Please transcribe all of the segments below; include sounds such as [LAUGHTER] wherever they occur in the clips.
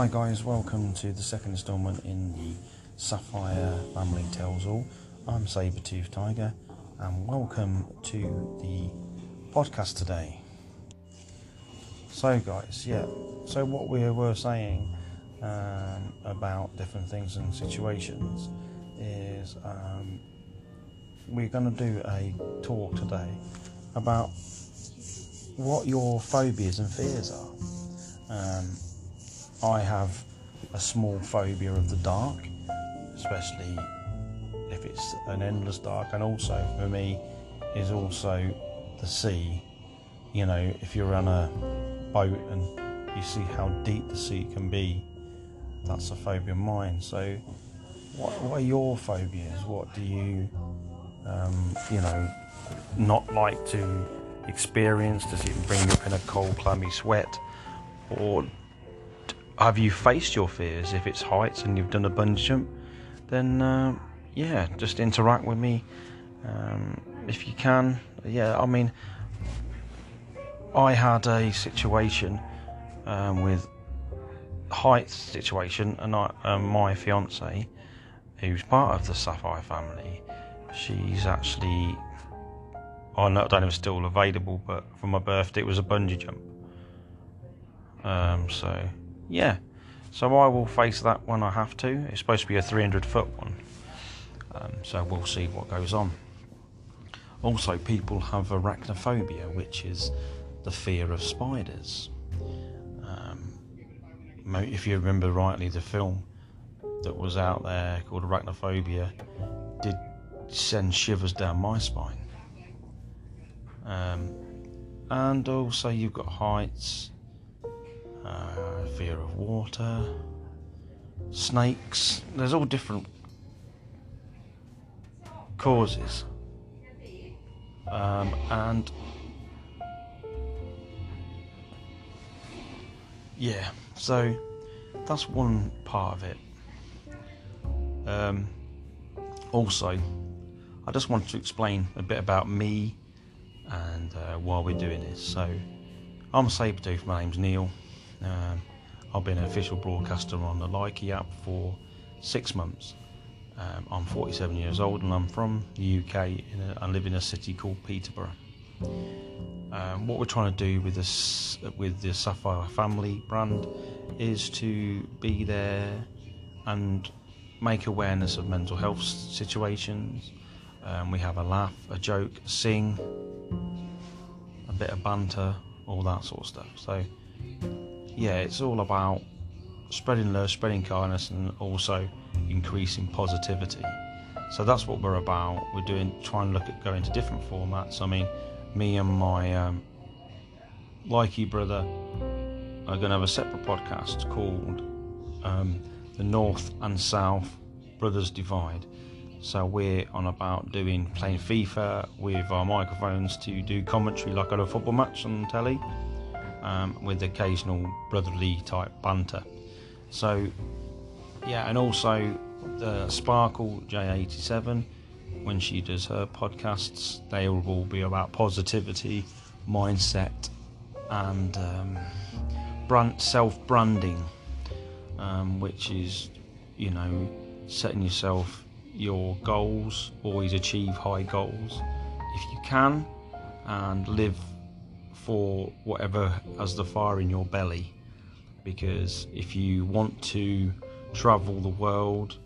Hi guys, welcome to the second instalment in the Sapphire Family Tells All. I'm Sabertooth Tiger and welcome to the podcast today. So guys, yeah, so what we were saying um, about different things and situations is um, we're going to do a talk today about what your phobias and fears are. Um, I have a small phobia of the dark, especially if it's an endless dark, and also for me is also the sea. You know, if you're on a boat and you see how deep the sea can be, that's a phobia of mine. So, what, what are your phobias? What do you, um, you know, not like to experience? Does it bring you up in a cold, clammy sweat? Or have you faced your fears? If it's heights and you've done a bungee jump, then uh, yeah, just interact with me um, if you can. Yeah, I mean, I had a situation um, with heights situation, and I, um, my fiance, who's part of the Sapphire family, she's actually. I don't know if it's still available, but for my birthday it was a bungee jump. Um, so yeah, so I will face that when I have to. It's supposed to be a 300 foot one, um, so we'll see what goes on. Also, people have arachnophobia, which is the fear of spiders. Um, if you remember rightly, the film that was out there called Arachnophobia did send shivers down my spine. Um, and also, you've got heights, uh, fear of water, snakes. There's all different causes. Um, and yeah, so that's one part of it. Um, also, I just wanted to explain a bit about me and uh, why we're doing this. So, I'm Sabertooth, my name's Neil. Um, I've been an official broadcaster on the Likee app for six months. Um, I'm 47 years old and I'm from the UK. and I live in a city called Peterborough. Um, what we're trying to do with this, with the Sapphire Family brand, is to be there and make awareness of mental health situations. Um, we have a laugh, a joke, sing, a bit of banter, all that sort of stuff. So yeah, it's all about spreading love, spreading kindness, and also increasing positivity. So that's what we're about. We're doing trying to look at going to different formats. I mean, me and my um, Likee brother are going to have a separate podcast called um, the North and South Brothers Divide. So we're on about doing playing FIFA with our microphones to do commentary like on a football match on telly um, with occasional brotherly type banter. So, yeah, and also the Sparkle J87 when she does her podcasts, they will all be about positivity, mindset, and um, brand self branding, um, which is, you know, setting yourself your goals, always achieve high goals if you can, and live for whatever has the fire in your belly. Because if you want to travel the world,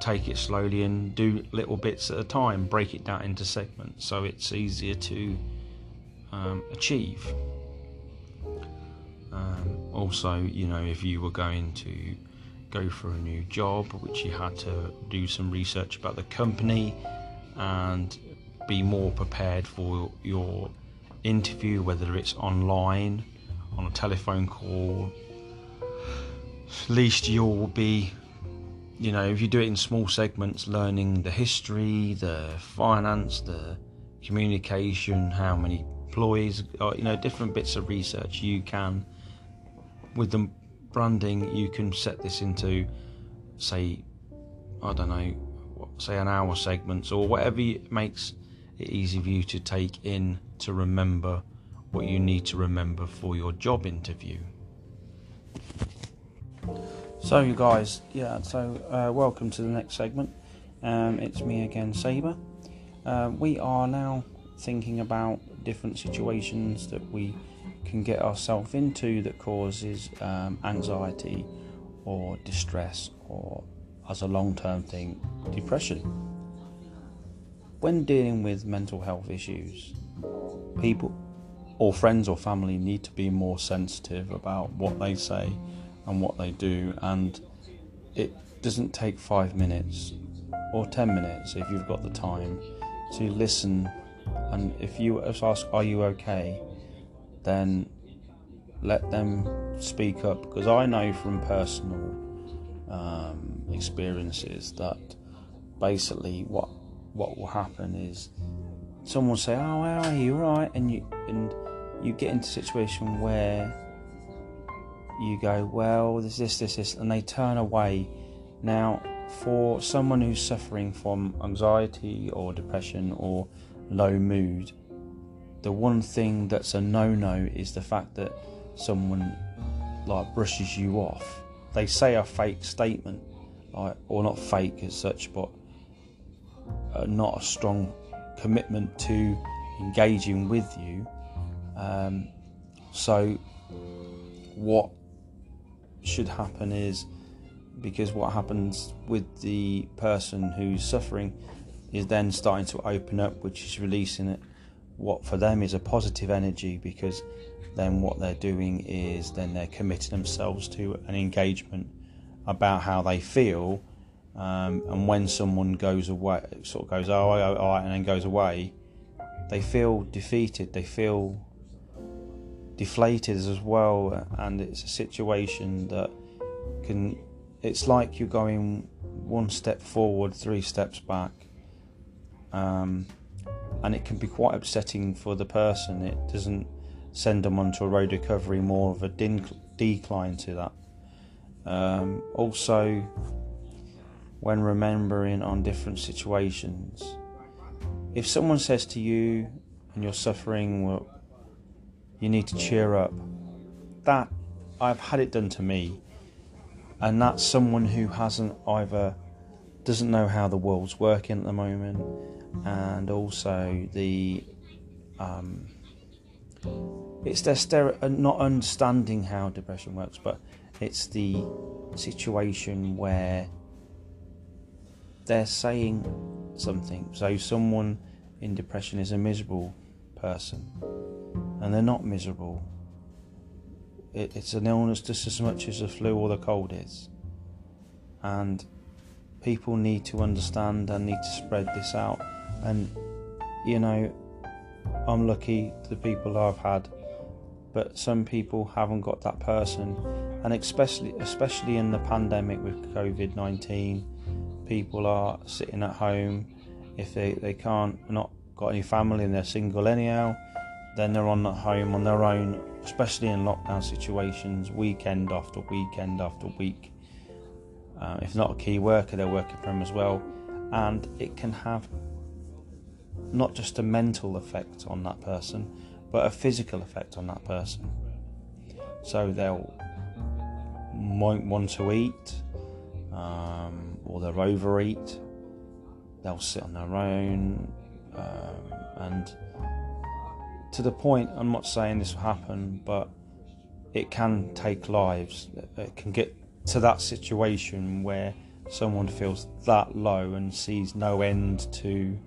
take it slowly and do little bits at a time, break it down into segments so it's easier to um, achieve. Um, also, you know, if you were going to go for a new job, which you had to do some research about the company and be more prepared for your interview, whether it's online, on a telephone call, at least you'll be, you know, if you do it in small segments, learning the history, the finance, the communication, how many employees, or, you know, different bits of research you can, with the branding, you can set this into, say, I don't know, say an hour segments or whatever makes easy for you to take in to remember what you need to remember for your job interview. So, you guys, yeah, so uh, welcome to the next segment. Um, it's me again, Saber. Uh, we are now thinking about different situations that we can get ourselves into that causes um, anxiety or distress or, as a long term thing, depression. When dealing with mental health issues, people or friends or family need to be more sensitive about what they say and what they do, and it doesn't take five minutes or ten minutes if you've got the time to listen. And if you ask, Are you okay? then let them speak up because I know from personal um, experiences that basically what what will happen is someone will say, "Oh, how are you? Right?" and you and you get into a situation where you go, "Well, there's this, this, this," and they turn away. Now, for someone who's suffering from anxiety or depression or low mood, the one thing that's a no-no is the fact that someone like brushes you off. They say a fake statement, like, or not fake as such, but uh, not a strong commitment to engaging with you. Um, so, what should happen is because what happens with the person who's suffering is then starting to open up, which is releasing it. What for them is a positive energy because then what they're doing is then they're committing themselves to an engagement about how they feel. Um, and when someone goes away, sort of goes, oh, all right, and then goes away, they feel defeated. They feel deflated as well, and it's a situation that can. It's like you're going one step forward, three steps back, um, and it can be quite upsetting for the person. It doesn't send them onto a road recovery, more of a decline to that. Um, also, when remembering on different situations, if someone says to you and you're suffering, well, you need to cheer up. That I've had it done to me, and that's someone who hasn't either doesn't know how the world's working at the moment, and also the um, it's their stero- uh, not understanding how depression works, but it's the situation where they're saying something. So someone in depression is a miserable person, and they're not miserable. It, it's an illness just as much as the flu or the cold is, and people need to understand and need to spread this out. And you know, I'm lucky the people I've had, but some people haven't got that person, and especially especially in the pandemic with COVID nineteen, people are sitting at home. If they, they can't not got any family and they're single anyhow, then they're on at home on their own, especially in lockdown situations, weekend after weekend after week. Uh, if not a key worker, they're working from as well, and it can have not just a mental effect on that person, but a physical effect on that person. So they'll might want to eat, um, or they'll overeat. They'll sit on their own, um, and to the point. I'm not saying this will happen, but it can take lives. It can get to that situation where someone feels that low and sees no end to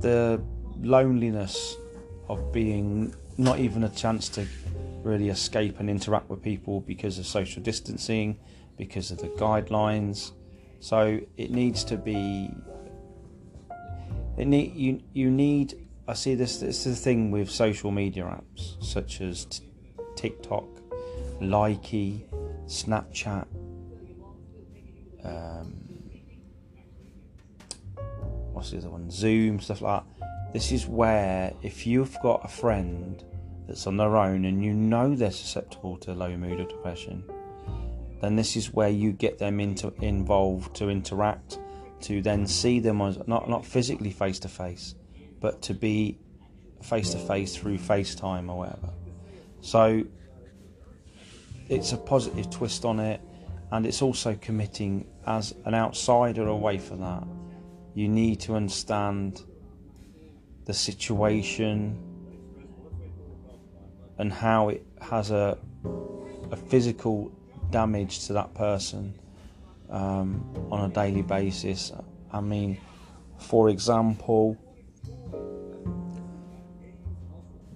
the loneliness of being not even a chance to really escape and interact with people because of social distancing, because of the guidelines. So it needs to be. It need you. You need. I see this. This is the thing with social media apps such as t- TikTok, Likee, Snapchat. Um, what's the other one? Zoom, stuff like that. This is where if you've got a friend that's on their own and you know they're susceptible to low mood or depression, then this is where you get them into involved to interact, to then see them as not not physically face to face, but to be face to face through FaceTime or whatever. So it's a positive twist on it, and it's also committing as an outsider away from that. You need to understand the situation and how it has a a physical damage to that person um, on a daily basis. I mean, for example,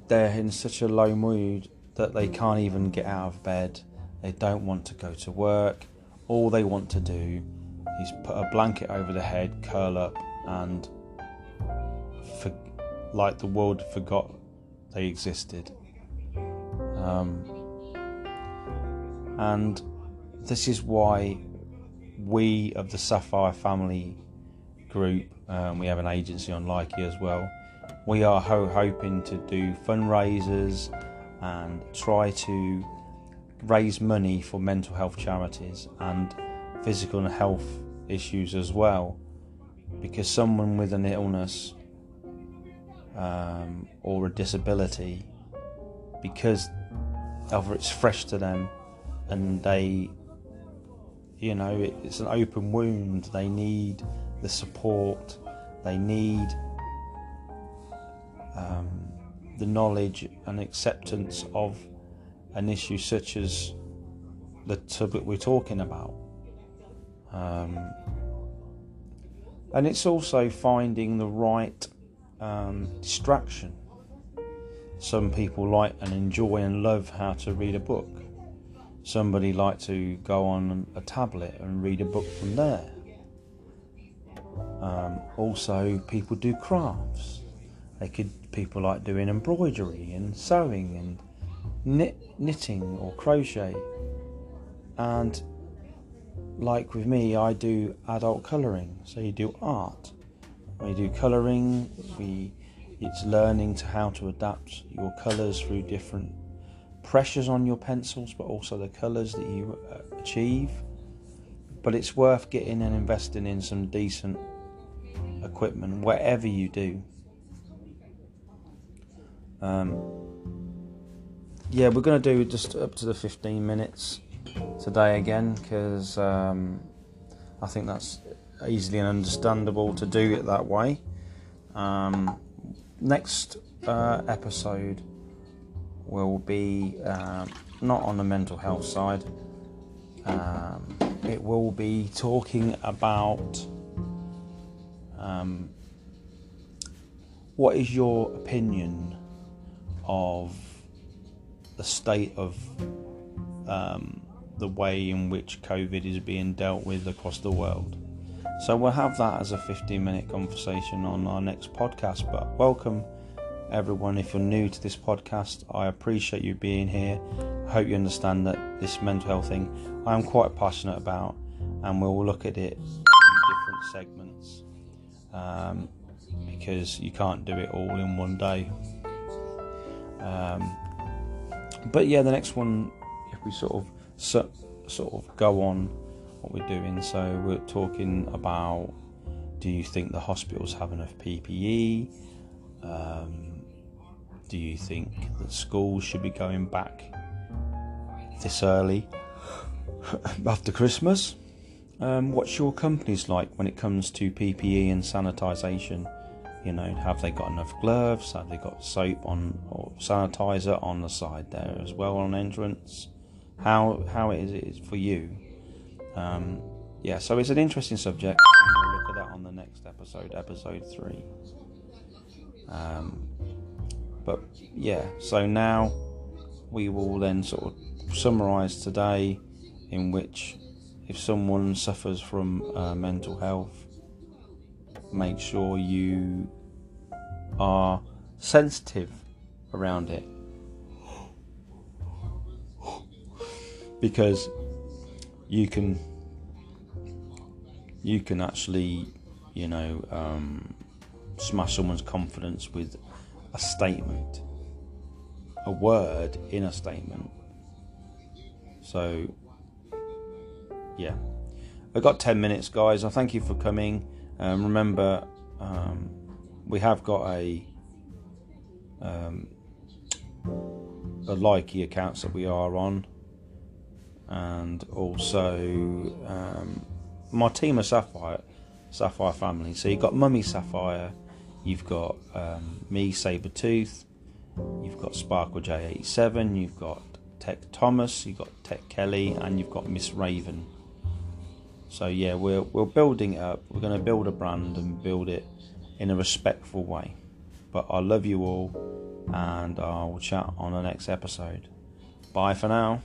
they're in such a low mood that they can't even get out of bed. They don't want to go to work. All they want to do is put a blanket over the head, curl up, and for, like the world forgot they existed. Um, and this is why we of the Sapphire family group, um, we have an agency on Likee as well. We are ho- hoping to do fundraisers and try to raise money for mental health charities and physical and health issues as well. Because someone with an illness um, or a disability, because either it's fresh to them and they you know it's an open wound. They need the support. They need um, the knowledge and acceptance of an issue such as the topic we're talking about. Um, and it's also finding the right um, distraction some people like and enjoy and love how to read a book somebody like to go on a tablet and read a book from there. Um, also, people do crafts. They could people like doing embroidery and sewing and knit, knitting or crochet. And like with me, I do adult colouring. So you do art. We do colouring. We it's learning to how to adapt your colours through different pressures on your pencils, but also the colours that you uh, achieve. But it's worth getting and investing in some decent equipment, whatever you do. Um, yeah, we're going to do just up to the 15 minutes today again because um, I think that's easily and understandable to do it that way. Um, next uh, episode will be um, not on the mental health side. Um, it will be talking about um, what is your opinion of the state of um, the way in which COVID is being dealt with across the world. So we'll have that as a 15 minute conversation on our next podcast. But welcome everyone. If you're new to this podcast, I appreciate you being here. I hope you understand that this mental health thing I am quite passionate about, and we'll look at it in different segments um, because you can't do it all in one day. Um, but yeah, the next one, if we sort of so, sort of go on what we're doing, so we're talking about do you think the hospitals have enough PPE? Um, do you think that schools should be going back this early [LAUGHS] after Christmas? Um, what's your company's like when it comes to PPE and sanitisation? You know, have they got enough gloves? Have they got soap on or sanitizer on the side there as well on entrance? How how is it for you? Um, yeah, so it's an interesting subject. We'll look at that on the next episode, episode three. Um, but yeah, so now we will then sort of summarise today, in which if someone suffers from uh, mental health, make sure you are sensitive around it. Because you can you can actually, you know, um, smash someone's confidence with a statement, a word in a statement. So, yeah. I've got 10 minutes, guys. I thank you for coming. Um, remember, um, we have got a um, a Likee accounts that we are on. And also um, my team of Sapphire Sapphire family. So you've got Mummy Sapphire, you've got um, me Sabretooth, you've got Sparkle J87, you've got Tech Thomas, you've got Tech Kelly, and you've got Miss Raven. So yeah, we're we're building it up. We're going to build a brand and build it in a respectful way. But I love you all, and I'll chat on the next episode. Bye for now.